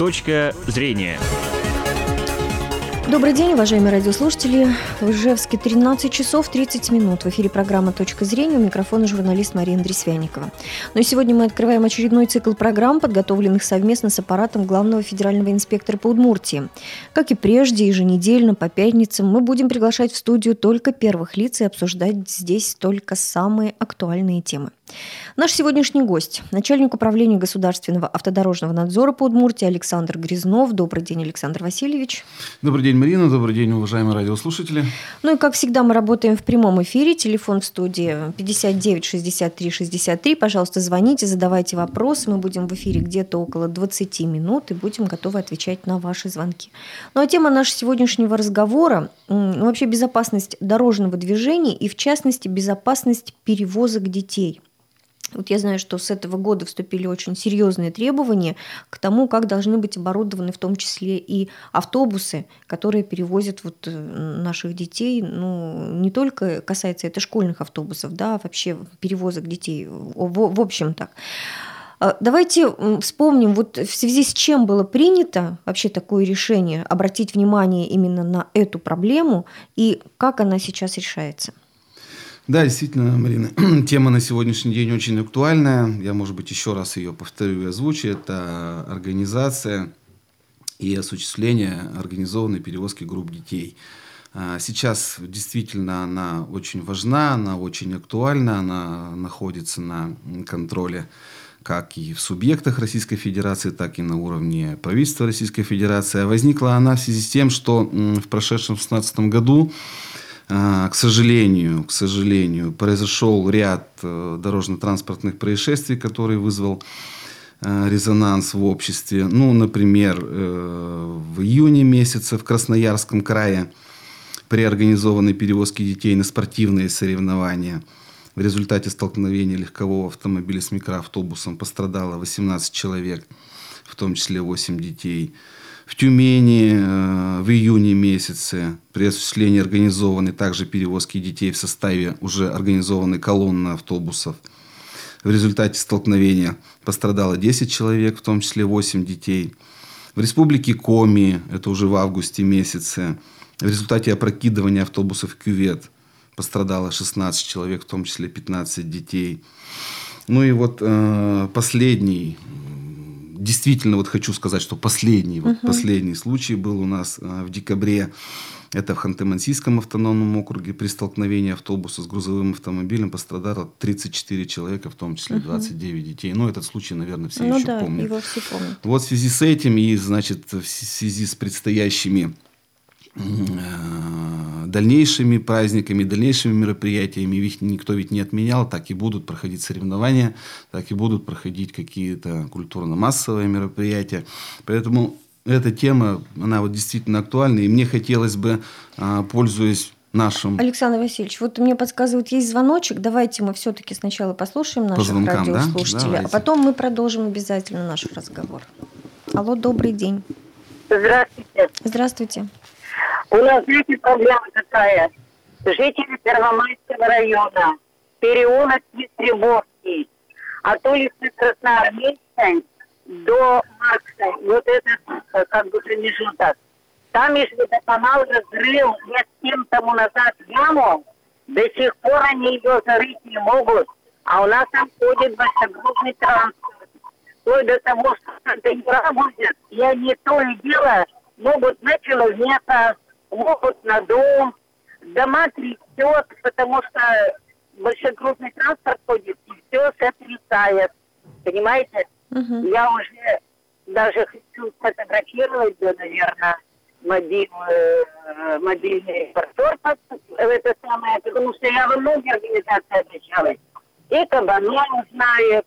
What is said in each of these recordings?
Точка зрения. Добрый день, уважаемые радиослушатели. В Ижевске 13 часов 30 минут. В эфире программа «Точка зрения». У микрофона журналист Мария Андресвяникова. Ну и сегодня мы открываем очередной цикл программ, подготовленных совместно с аппаратом главного федерального инспектора по Удмуртии. Как и прежде, еженедельно, по пятницам, мы будем приглашать в студию только первых лиц и обсуждать здесь только самые актуальные темы. Наш сегодняшний гость – начальник управления государственного автодорожного надзора по Удмуртии Александр Грязнов. Добрый день, Александр Васильевич. Добрый день, Марина. Добрый день, уважаемые радиослушатели. Ну и, как всегда, мы работаем в прямом эфире. Телефон в студии 59 63 63. Пожалуйста, звоните, задавайте вопросы. Мы будем в эфире где-то около 20 минут и будем готовы отвечать на ваши звонки. Ну а тема нашего сегодняшнего разговора ну, – вообще безопасность дорожного движения и, в частности, безопасность перевозок детей – вот я знаю, что с этого года вступили очень серьезные требования к тому, как должны быть оборудованы в том числе и автобусы, которые перевозят вот э, наших детей. Ну, не только касается это школьных автобусов, да, а вообще перевозок детей, в, в общем так. А давайте вспомним, вот в связи с чем было принято вообще такое решение обратить внимание именно на эту проблему и как она сейчас решается. Да, действительно, Марина, тема на сегодняшний день очень актуальная. Я, может быть, еще раз ее повторю и озвучу. Это организация и осуществление организованной перевозки групп детей. А, сейчас действительно она очень важна, она очень актуальна, она находится на контроле как и в субъектах Российской Федерации, так и на уровне правительства Российской Федерации. Возникла она в связи с тем, что в прошедшем 2016 году а, к сожалению, к сожалению, произошел ряд э, дорожно-транспортных происшествий, который вызвал э, резонанс в обществе. Ну, например, э, в июне месяце в Красноярском крае при организованной перевозке детей на спортивные соревнования в результате столкновения легкового автомобиля с микроавтобусом пострадало 18 человек, в том числе 8 детей. В Тюмени э, в июне месяце при осуществлении организованной также перевозки детей в составе уже организованной колонны автобусов. В результате столкновения пострадало 10 человек, в том числе 8 детей. В республике Коми, это уже в августе месяце, в результате опрокидывания автобусов кювет пострадало 16 человек, в том числе 15 детей. Ну и вот э, последний действительно вот хочу сказать, что последний, вот последний случай был у нас э, в декабре. Это в Ханты-Мансийском автономном округе при столкновении автобуса с грузовым автомобилем пострадало 34 человека, в том числе 29 детей. Ну, этот случай, наверное, все ну, еще да, помнят. Его все помнят. Вот в связи с этим и, значит, в связи с предстоящими дальнейшими праздниками, дальнейшими мероприятиями. Их никто ведь не отменял. Так и будут проходить соревнования, так и будут проходить какие-то культурно-массовые мероприятия. Поэтому эта тема, она вот действительно актуальна. И мне хотелось бы, а, пользуясь нашим... Александр Васильевич, вот мне подсказывают, есть звоночек. Давайте мы все-таки сначала послушаем наших По звонкам, радиослушателей, да? а потом мы продолжим обязательно наш разговор. Алло, добрый день. Здравствуйте. Здравствуйте. У нас, знаете, проблема какая? Жители Первомайского района, переулок Пестребовский, от улицы Красноармейской до Маркса, вот это как бы промежуток. Там межводоканал разрыл лет семь тому назад яму, до сих пор они ее зарыть не могут, а у нас там ходит большегрузный транспорт. Вплоть до того, что игра будет, и они то и дело могут на человека, могут на дом, дома трясет, потому что большегрузный транспорт ходит, и все сотрясает. Понимаете? Угу. Я уже даже хочу сфотографировать, да, наверное, мобильный, э, мобильный паспорт, это самое, потому что я во многие организации обращалась. И Кабанов знает,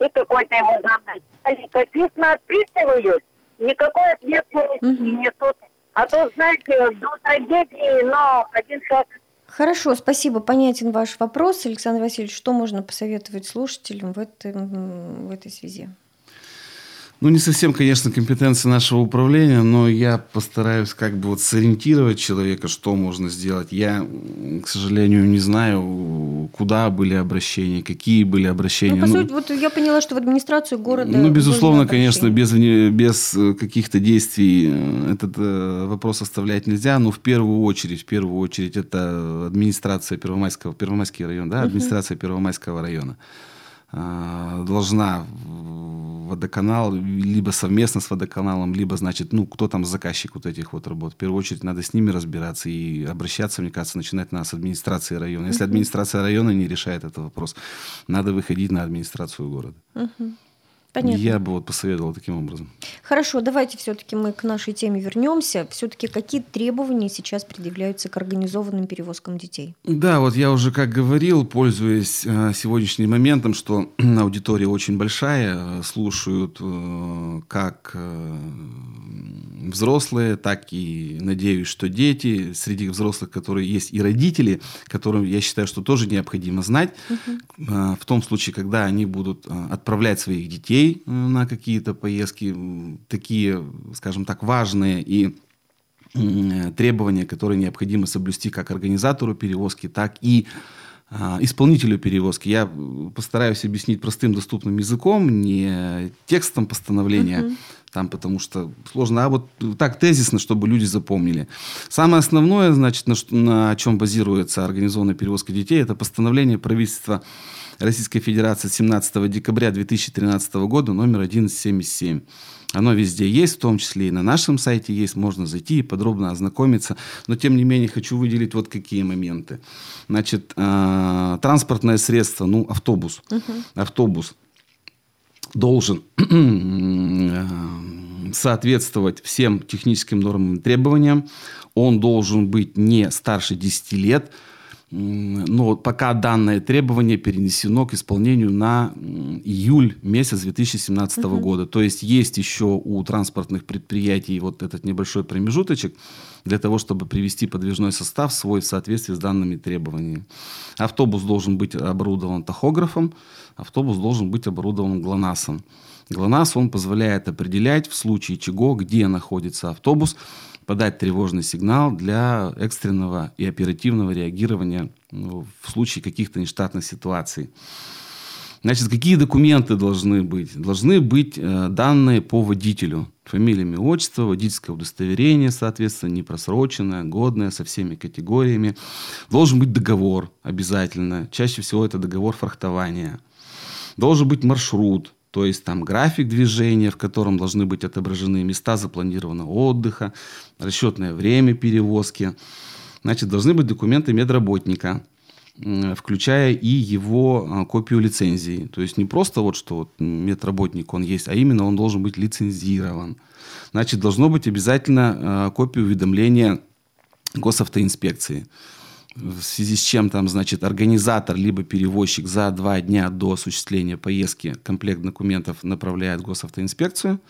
и какой-то его замначальник. Письма отписывают, никакой ответственности угу. не несут а то, знаете, до трагедии, но один шаг Хорошо, спасибо. Понятен ваш вопрос, Александр Васильевич. Что можно посоветовать слушателям в, этом, в этой связи? Ну, не совсем, конечно, компетенция нашего управления, но я постараюсь как бы вот сориентировать человека, что можно сделать. Я, к сожалению, не знаю, куда были обращения, какие были обращения. Ну, по ну, сути, вот я поняла, что в администрацию города... Ну, безусловно, конечно, без, без каких-то действий э, этот э, вопрос оставлять нельзя, но в первую очередь, в первую очередь, это администрация Первомайского, Первомайский район, да, администрация Первомайского района э, должна водоканал, либо совместно с водоканалом, либо, значит, ну, кто там заказчик вот этих вот работ. В первую очередь надо с ними разбираться и обращаться, мне кажется, начинать надо с администрации района. Если администрация района не решает этот вопрос, надо выходить на администрацию города. Понятно. Я бы вот посоветовал таким образом. Хорошо, давайте все-таки мы к нашей теме вернемся. Все-таки какие требования сейчас предъявляются к организованным перевозкам детей? Да, вот я уже как говорил, пользуясь э, сегодняшним моментом, что аудитория очень большая, э, слушают э, как взрослые, так и, надеюсь, что дети. Среди взрослых, которые есть и родители, которым я считаю, что тоже необходимо знать. Угу. В том случае, когда они будут отправлять своих детей э, на какие-то поездки, такие, скажем так, важные и требования, которые необходимо соблюсти как организатору перевозки, так и а, исполнителю перевозки. Я постараюсь объяснить простым доступным языком, не текстом постановления, uh-huh. там, потому что сложно, а вот так тезисно, чтобы люди запомнили. Самое основное, значит, на, на чем базируется организованная перевозка детей, это постановление правительства Российской Федерации 17 декабря 2013 года номер 1177. Оно везде есть, в том числе и на нашем сайте есть, можно зайти и подробно ознакомиться. Но, тем не менее, хочу выделить вот какие моменты. Значит, э, транспортное средство, ну, автобус. Угу. Автобус должен соответствовать всем техническим нормам и требованиям. Он должен быть не старше 10 лет, но пока данное требование перенесено к исполнению на июль месяц 2017 угу. года. То есть есть еще у транспортных предприятий вот этот небольшой промежуточек для того, чтобы привести подвижной состав свой в соответствии с данными требованиями. Автобус должен быть оборудован тахографом, автобус должен быть оборудован ГЛОНАССом. ГЛОНАСС он позволяет определять в случае чего, где находится автобус, подать тревожный сигнал для экстренного и оперативного реагирования ну, в случае каких-то нештатных ситуаций. Значит, какие документы должны быть? Должны быть э, данные по водителю. Фамилия, имя, отчество, водительское удостоверение, соответственно, не просроченное, годное, со всеми категориями. Должен быть договор обязательно. Чаще всего это договор фрахтования. Должен быть маршрут, то есть там график движения, в котором должны быть отображены места запланированного отдыха, расчетное время перевозки. Значит, должны быть документы медработника, включая и его а, копию лицензии. То есть не просто вот что вот медработник он есть, а именно он должен быть лицензирован. Значит, должно быть обязательно а, копия уведомления госавтоинспекции в связи с чем там, значит, организатор либо перевозчик за два дня до осуществления поездки комплект документов направляет госавтоинспекцию,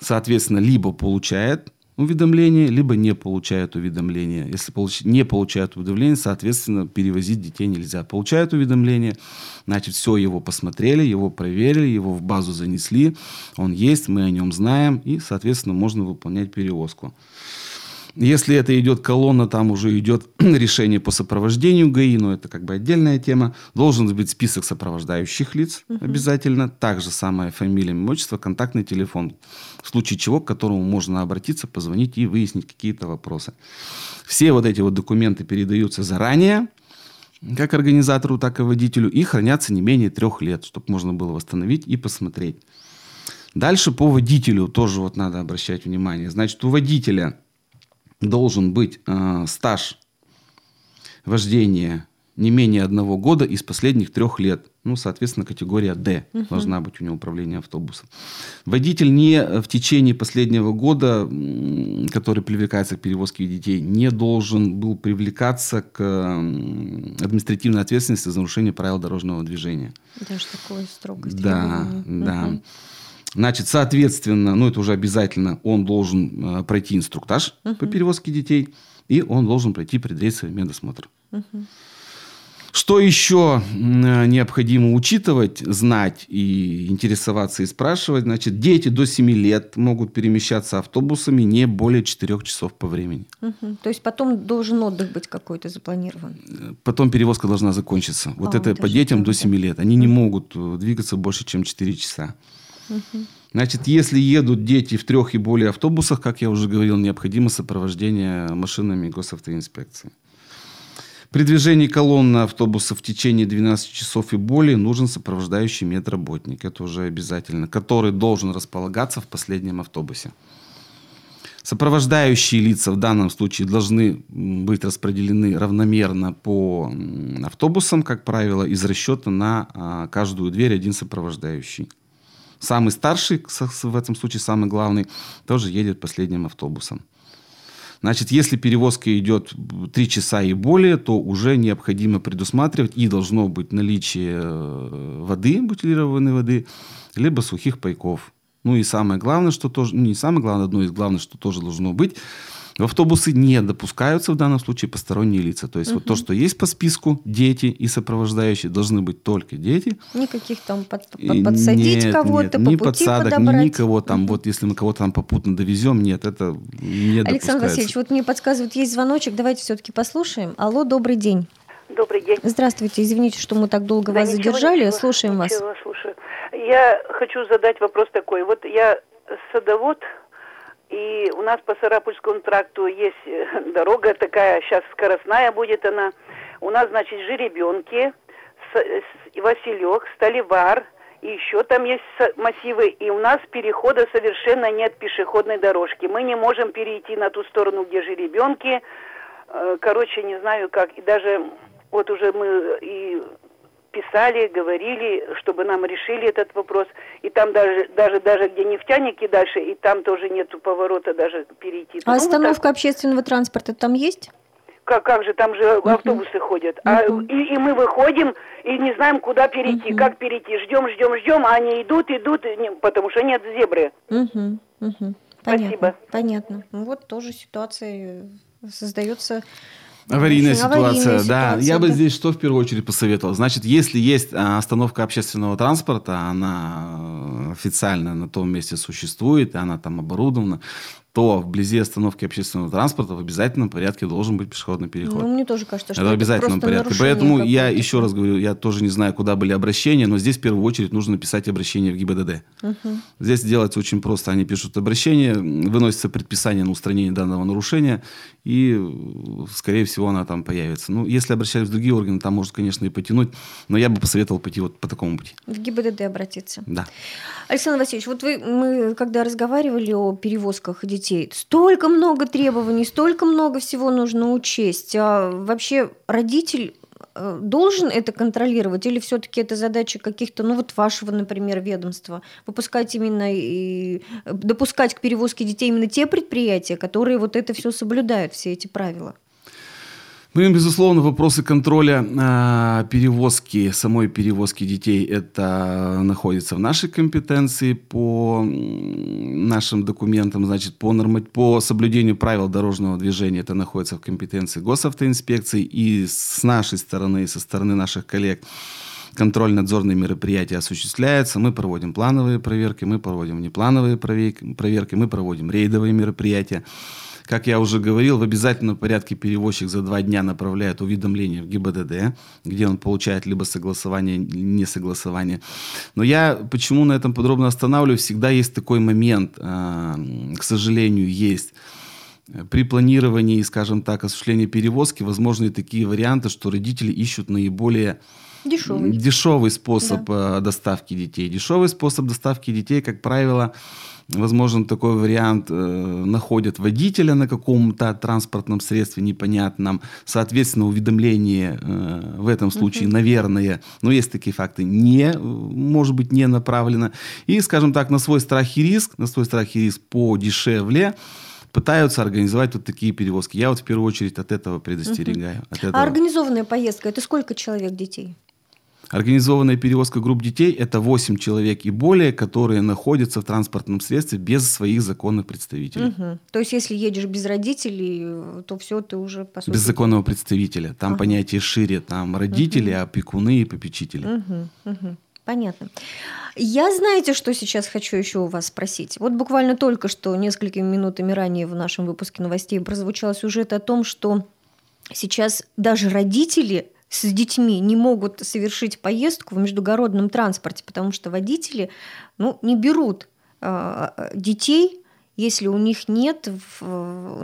соответственно, либо получает уведомление, либо не получает уведомление. Если получ... не получают уведомление, соответственно, перевозить детей нельзя. Получают уведомление, значит, все, его посмотрели, его проверили, его в базу занесли, он есть, мы о нем знаем, и, соответственно, можно выполнять перевозку. Если это идет колонна, там уже идет решение по сопровождению ГАИ, но это как бы отдельная тема. Должен быть список сопровождающих лиц угу. обязательно. Также самая фамилия, имя, отчество, контактный телефон. В случае чего, к которому можно обратиться, позвонить и выяснить какие-то вопросы. Все вот эти вот документы передаются заранее как организатору, так и водителю, и хранятся не менее трех лет, чтобы можно было восстановить и посмотреть. Дальше по водителю тоже вот надо обращать внимание. Значит, у водителя должен быть э, стаж вождения не менее одного года из последних трех лет. Ну, соответственно, категория D угу. должна быть у него управление автобусом. Водитель не в течение последнего года, который привлекается к перевозке детей, не должен был привлекаться к административной ответственности за нарушение правил дорожного движения. Даже такое строгость. Да, да. Угу. Значит, соответственно, ну это уже обязательно, он должен э, пройти инструктаж uh-huh. по перевозке детей, и он должен пройти предрейсовый медосмотр. Uh-huh. Что еще необходимо учитывать, знать и интересоваться и спрашивать? Значит, дети до 7 лет могут перемещаться автобусами не более 4 часов по времени. Угу. То есть потом должен отдых быть какой-то запланирован? Потом перевозка должна закончиться. Вот а, это по детям до 7 лет. Они не могут э, двигаться больше, чем 4 часа. Значит, если едут дети в трех и более автобусах, как я уже говорил, необходимо сопровождение машинами госавтоинспекции. При движении колонны автобуса в течение 12 часов и более нужен сопровождающий медработник. Это уже обязательно. Который должен располагаться в последнем автобусе. Сопровождающие лица в данном случае должны быть распределены равномерно по автобусам, как правило, из расчета на а, каждую дверь один сопровождающий. Самый старший, в этом случае самый главный, тоже едет последним автобусом. Значит, если перевозка идет 3 часа и более, то уже необходимо предусматривать и должно быть наличие э, воды, бутилированной воды, либо сухих пайков. Ну и самое главное, что тоже, ну не самое главное, одно из главных, что тоже должно быть, в автобусы не допускаются в данном случае посторонние лица. То есть угу. вот то, что есть по списку, дети и сопровождающие, должны быть только дети. Никаких там под, под, подсадить кого-то, по ни пути подсадок, подобрать. ни никого там. Угу. Вот если мы кого-то там попутно довезем, нет, это не Александр Васильевич, вот мне подсказывают, есть звоночек, давайте все-таки послушаем. Алло, добрый день. Добрый день. Здравствуйте, извините, что мы так долго да вас ничего, задержали. Ничего, Слушаем ничего, вас. Слушаю. Я хочу задать вопрос такой. Вот я садовод, и у нас по Сарапульскому тракту есть э, дорога такая, сейчас скоростная будет она. У нас, значит, жеребенки, Василек, Столевар, и еще там есть массивы, и у нас перехода совершенно нет пешеходной дорожки. Мы не можем перейти на ту сторону, где жеребенки. Э, короче, не знаю как. И даже вот уже мы и писали, говорили, чтобы нам решили этот вопрос. И там даже, даже, даже где нефтяники дальше, и там тоже нету поворота даже перейти. А ну, остановка вот общественного транспорта там есть? Как, как же, там же uh-huh. автобусы ходят. Uh-huh. А, и, и мы выходим и не знаем, куда перейти, uh-huh. как перейти. Ждем, ждем, ждем, а они идут, идут, потому что нет зебры. Uh-huh. Uh-huh. Понятно, Спасибо. Понятно. Ну, вот тоже ситуация создается Аварийная ситуация, аварийная да. Ситуация, Я бы здесь что в первую очередь посоветовал? Значит, если есть а, остановка общественного транспорта, она э, официально на том месте существует, и она там оборудована, то вблизи остановки общественного транспорта в обязательном порядке должен быть пешеходный переход. Ну, мне тоже кажется, что это, в обязательном порядке. Поэтому я еще раз говорю, я тоже не знаю, куда были обращения, но здесь в первую очередь нужно написать обращение в ГИБДД. Угу. Здесь делается очень просто. Они пишут обращение, выносится предписание на устранение данного нарушения, и, скорее всего, она там появится. Ну, если обращались в другие органы, там может, конечно, и потянуть, но я бы посоветовал пойти вот по такому пути. В ГИБДД обратиться. Да. Александр Васильевич, вот вы, мы, когда разговаривали о перевозках детей, детей. Столько много требований, столько много всего нужно учесть. А вообще родитель э, должен это контролировать или все-таки это задача каких-то, ну вот вашего, например, ведомства, выпускать именно и допускать к перевозке детей именно те предприятия, которые вот это все соблюдают, все эти правила? Ну, безусловно, вопросы контроля э, перевозки, самой перевозки детей, это находится в нашей компетенции по нашим документам, значит, по, норма... по соблюдению правил дорожного движения это находится в компетенции госавтоинспекции и с нашей стороны, и со стороны наших коллег контрольно-надзорные мероприятия осуществляются. Мы проводим плановые проверки, мы проводим неплановые проверки, мы проводим рейдовые мероприятия. Как я уже говорил, в обязательном порядке перевозчик за два дня направляет уведомление в ГИБДД, где он получает либо согласование, не согласование. Но я почему на этом подробно останавливаюсь? Всегда есть такой момент, а, к сожалению, есть при планировании, скажем так, осуществлении перевозки возможны такие варианты, что родители ищут наиболее дешевый, дешевый способ да. доставки детей. Дешевый способ доставки детей, как правило, возможен такой вариант, э, находят водителя на каком-то транспортном средстве непонятном, соответственно, уведомление э, в этом случае, наверное, но есть такие факты, не, может быть, не направлено. И, скажем так, на свой страх и риск, на свой страх и риск подешевле, пытаются организовать вот такие перевозки. Я вот в первую очередь от этого предостерегаю. Uh-huh. От этого. А организованная поездка, это сколько человек детей? Организованная перевозка групп детей – это 8 человек и более, которые находятся в транспортном средстве без своих законных представителей. Угу. То есть, если едешь без родителей, то все, ты уже, по сути... Без законного представителя. Там ага. понятие шире. Там родители, угу. опекуны и попечители. Угу. Угу. Понятно. Я, знаете, что сейчас хочу еще у вас спросить? Вот буквально только что, несколькими минутами ранее в нашем выпуске новостей прозвучал сюжет о том, что сейчас даже родители с детьми не могут совершить поездку в междугородном транспорте, потому что водители ну, не берут э, детей, если у них нет,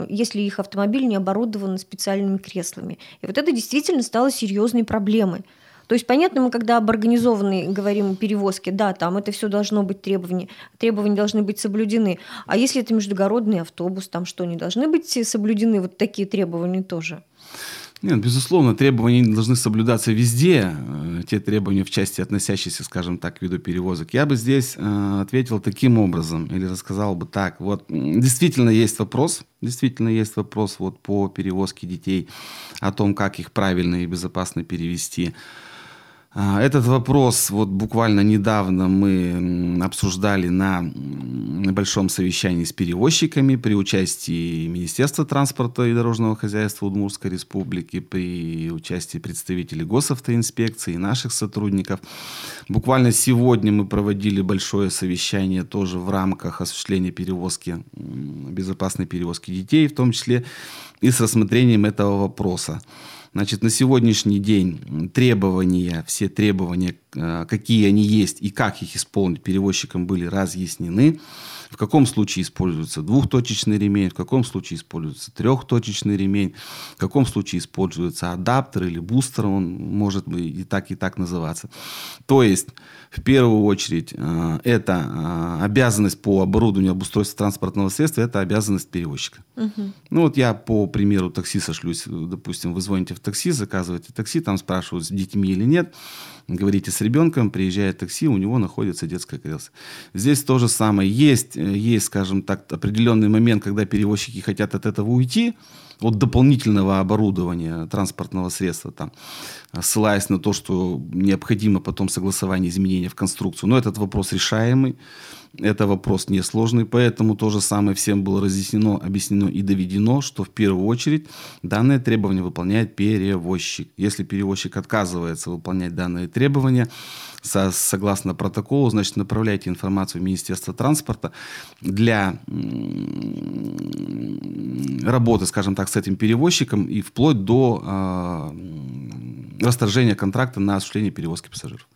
если их автомобиль не оборудован специальными креслами. И вот это действительно стало серьезной проблемой. То есть, понятно, мы когда об организованной говорим перевозке, да, там это все должно быть требования, требования должны быть соблюдены. А если это междугородный автобус, там что, не должны быть соблюдены вот такие требования тоже? Нет, безусловно, требования должны соблюдаться везде, э, те требования в части, относящиеся, скажем так, к виду перевозок. Я бы здесь э, ответил таким образом, или рассказал бы так. Вот действительно есть вопрос, действительно есть вопрос вот по перевозке детей, о том, как их правильно и безопасно перевести. А, этот вопрос вот буквально недавно мы обсуждали на большом совещании с перевозчиками при участии Министерства транспорта и дорожного хозяйства Удмуртской республики, при участии представителей госавтоинспекции и наших сотрудников. Буквально сегодня мы проводили большое совещание тоже в рамках осуществления перевозки, безопасной перевозки детей, в том числе и с рассмотрением этого вопроса. Значит, на сегодняшний день требования, все требования, э, какие они есть и как их исполнить перевозчикам были разъяснены. В каком случае используется двухточечный ремень, в каком случае используется трехточечный ремень, в каком случае используется адаптер или бустер, он может быть и так, и так называться. То есть, в первую очередь, э, это э, обязанность по оборудованию обустройства транспортного средства, это обязанность перевозчика. Угу. Ну вот я по примеру такси сошлюсь, допустим, вы звоните в такси, заказываете такси, там спрашивают, с детьми или нет говорите с ребенком, приезжает такси, у него находится детское кресло. Здесь то же самое. Есть, э, есть, скажем так, определенный момент, когда перевозчики хотят от этого уйти, от дополнительного оборудования транспортного средства, там, ссылаясь на то, что необходимо потом согласование изменения в конструкцию. Но этот вопрос решаемый. Это вопрос несложный, поэтому то же самое всем было разъяснено, объяснено и доведено, что в первую очередь данное требование выполняет перевозчик. Если перевозчик отказывается выполнять данные требования, со, согласно протоколу, значит, направляйте информацию в Министерство транспорта для работы, скажем так, с этим перевозчиком и вплоть до э, расторжения контракта на осуществление перевозки пассажиров.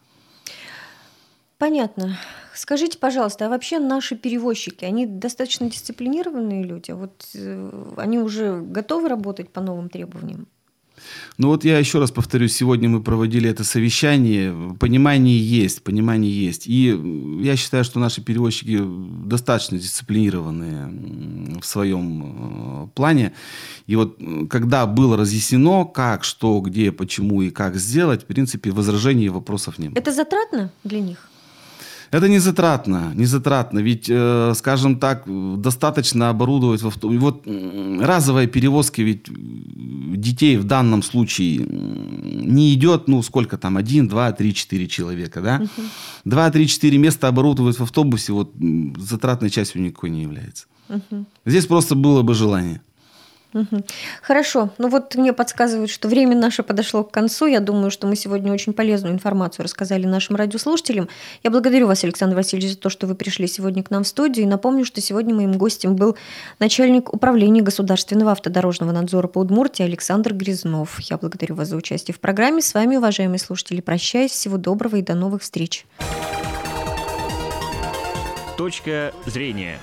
Понятно. Скажите, пожалуйста, а вообще наши перевозчики, они достаточно дисциплинированные люди? Вот э, они уже готовы работать по новым требованиям? Ну вот я еще раз повторю, сегодня мы проводили это совещание, понимание есть, понимание есть. И я считаю, что наши перевозчики достаточно дисциплинированные в своем э, плане. И вот когда было разъяснено, как, что, где, почему и как сделать, в принципе, возражений и вопросов не было. Это затратно для них? Это не затратно, не затратно, ведь, э, скажем так, достаточно оборудовать в авто... Вот разовая перевозка ведь детей в данном случае не идет, ну, сколько там, один, два, три, четыре человека, да? Два, три, четыре места оборудовать в автобусе, вот затратной частью никакой не является. Здесь просто было бы желание. Хорошо. Ну вот мне подсказывают, что время наше подошло к концу. Я думаю, что мы сегодня очень полезную информацию рассказали нашим радиослушателям. Я благодарю вас, Александр Васильевич, за то, что вы пришли сегодня к нам в студию. И напомню, что сегодня моим гостем был начальник управления государственного автодорожного надзора по Удмуртии Александр Грязнов. Я благодарю вас за участие в программе. С вами, уважаемые слушатели, прощаюсь. Всего доброго и до новых встреч. Точка зрения.